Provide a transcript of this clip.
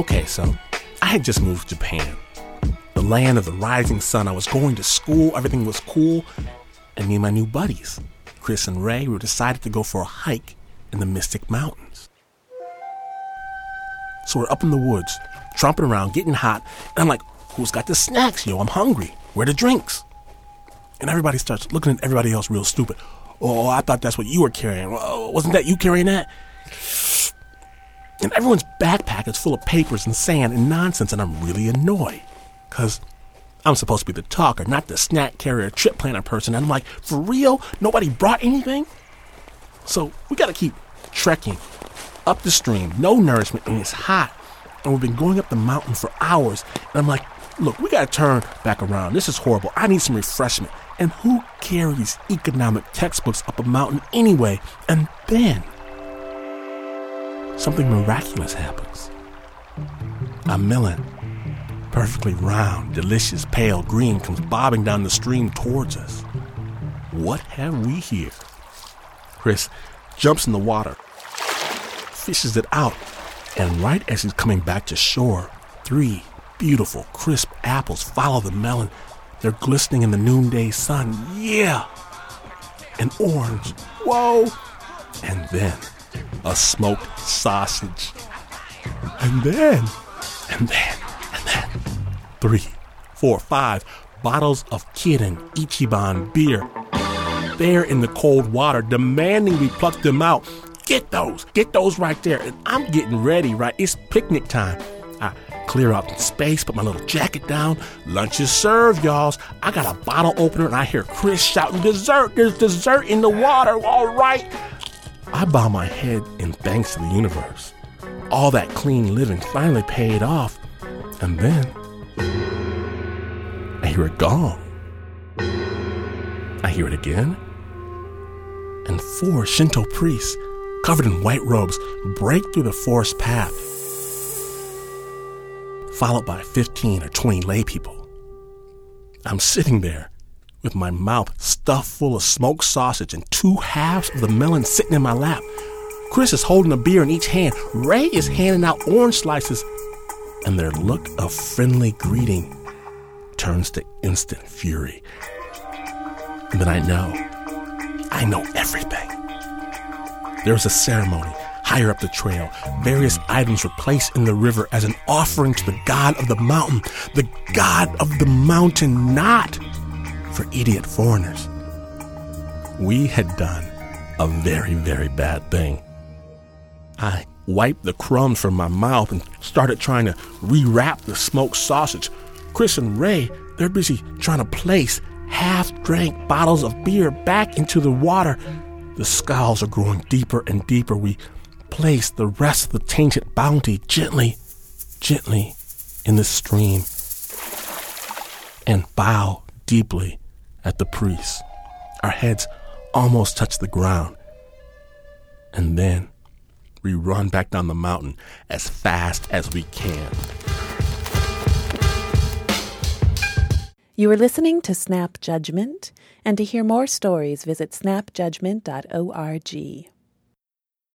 Okay, so I had just moved to Japan, the land of the rising sun. I was going to school, everything was cool, and me and my new buddies, Chris and Ray, we decided to go for a hike in the Mystic Mountains. So we're up in the woods, tromping around, getting hot, and I'm like, who's got the snacks, yo? I'm hungry. Where the drinks? And everybody starts looking at everybody else real stupid. Oh, I thought that's what you were carrying. Oh, wasn't that you carrying that? And everyone's backpack is full of papers and sand and nonsense, and I'm really annoyed. Because I'm supposed to be the talker, not the snack carrier, trip planner person. And I'm like, for real? Nobody brought anything? So we gotta keep trekking up the stream, no nourishment, and it's hot. And we've been going up the mountain for hours. And I'm like, look, we gotta turn back around. This is horrible. I need some refreshment. And who carries economic textbooks up a mountain anyway? And then something miraculous happens. A melon, perfectly round, delicious, pale green, comes bobbing down the stream towards us. What have we here? Chris jumps in the water, fishes it out, and right as he's coming back to shore, three beautiful, crisp apples follow the melon they're glistening in the noonday sun. Yeah! An orange. Whoa! And then a smoked sausage. And then, and then, and then, three, four, five bottles of Kirin Ichiban beer. There in the cold water, demanding we pluck them out. Get those, get those right there. And I'm getting ready, right? It's picnic time. I clear out space, put my little jacket down. Lunch is served, y'all. I got a bottle opener and I hear Chris shouting, Dessert! There's dessert in the water, all right. I bow my head in thanks to the universe. All that clean living finally paid off. And then I hear it gong. I hear it again. And four Shinto priests, covered in white robes, break through the forest path followed by 15 or 20 lay people. I'm sitting there with my mouth stuffed full of smoked sausage and two halves of the melon sitting in my lap. Chris is holding a beer in each hand. Ray is handing out orange slices, and their look of friendly greeting turns to instant fury. Then I know, I know everything. There's a ceremony higher up the trail. Various items were placed in the river as an offering to the god of the mountain, the god of the mountain, not for idiot foreigners. We had done a very, very bad thing. I wiped the crumbs from my mouth and started trying to rewrap the smoked sausage. Chris and Ray, they're busy trying to place half drank bottles of beer back into the water. The skulls are growing deeper and deeper. We place the rest of the tainted bounty gently, gently in the stream and bow deeply at the priest. Our heads almost touch the ground. And then we run back down the mountain as fast as we can. You are listening to Snap Judgment, and to hear more stories, visit snapjudgment.org.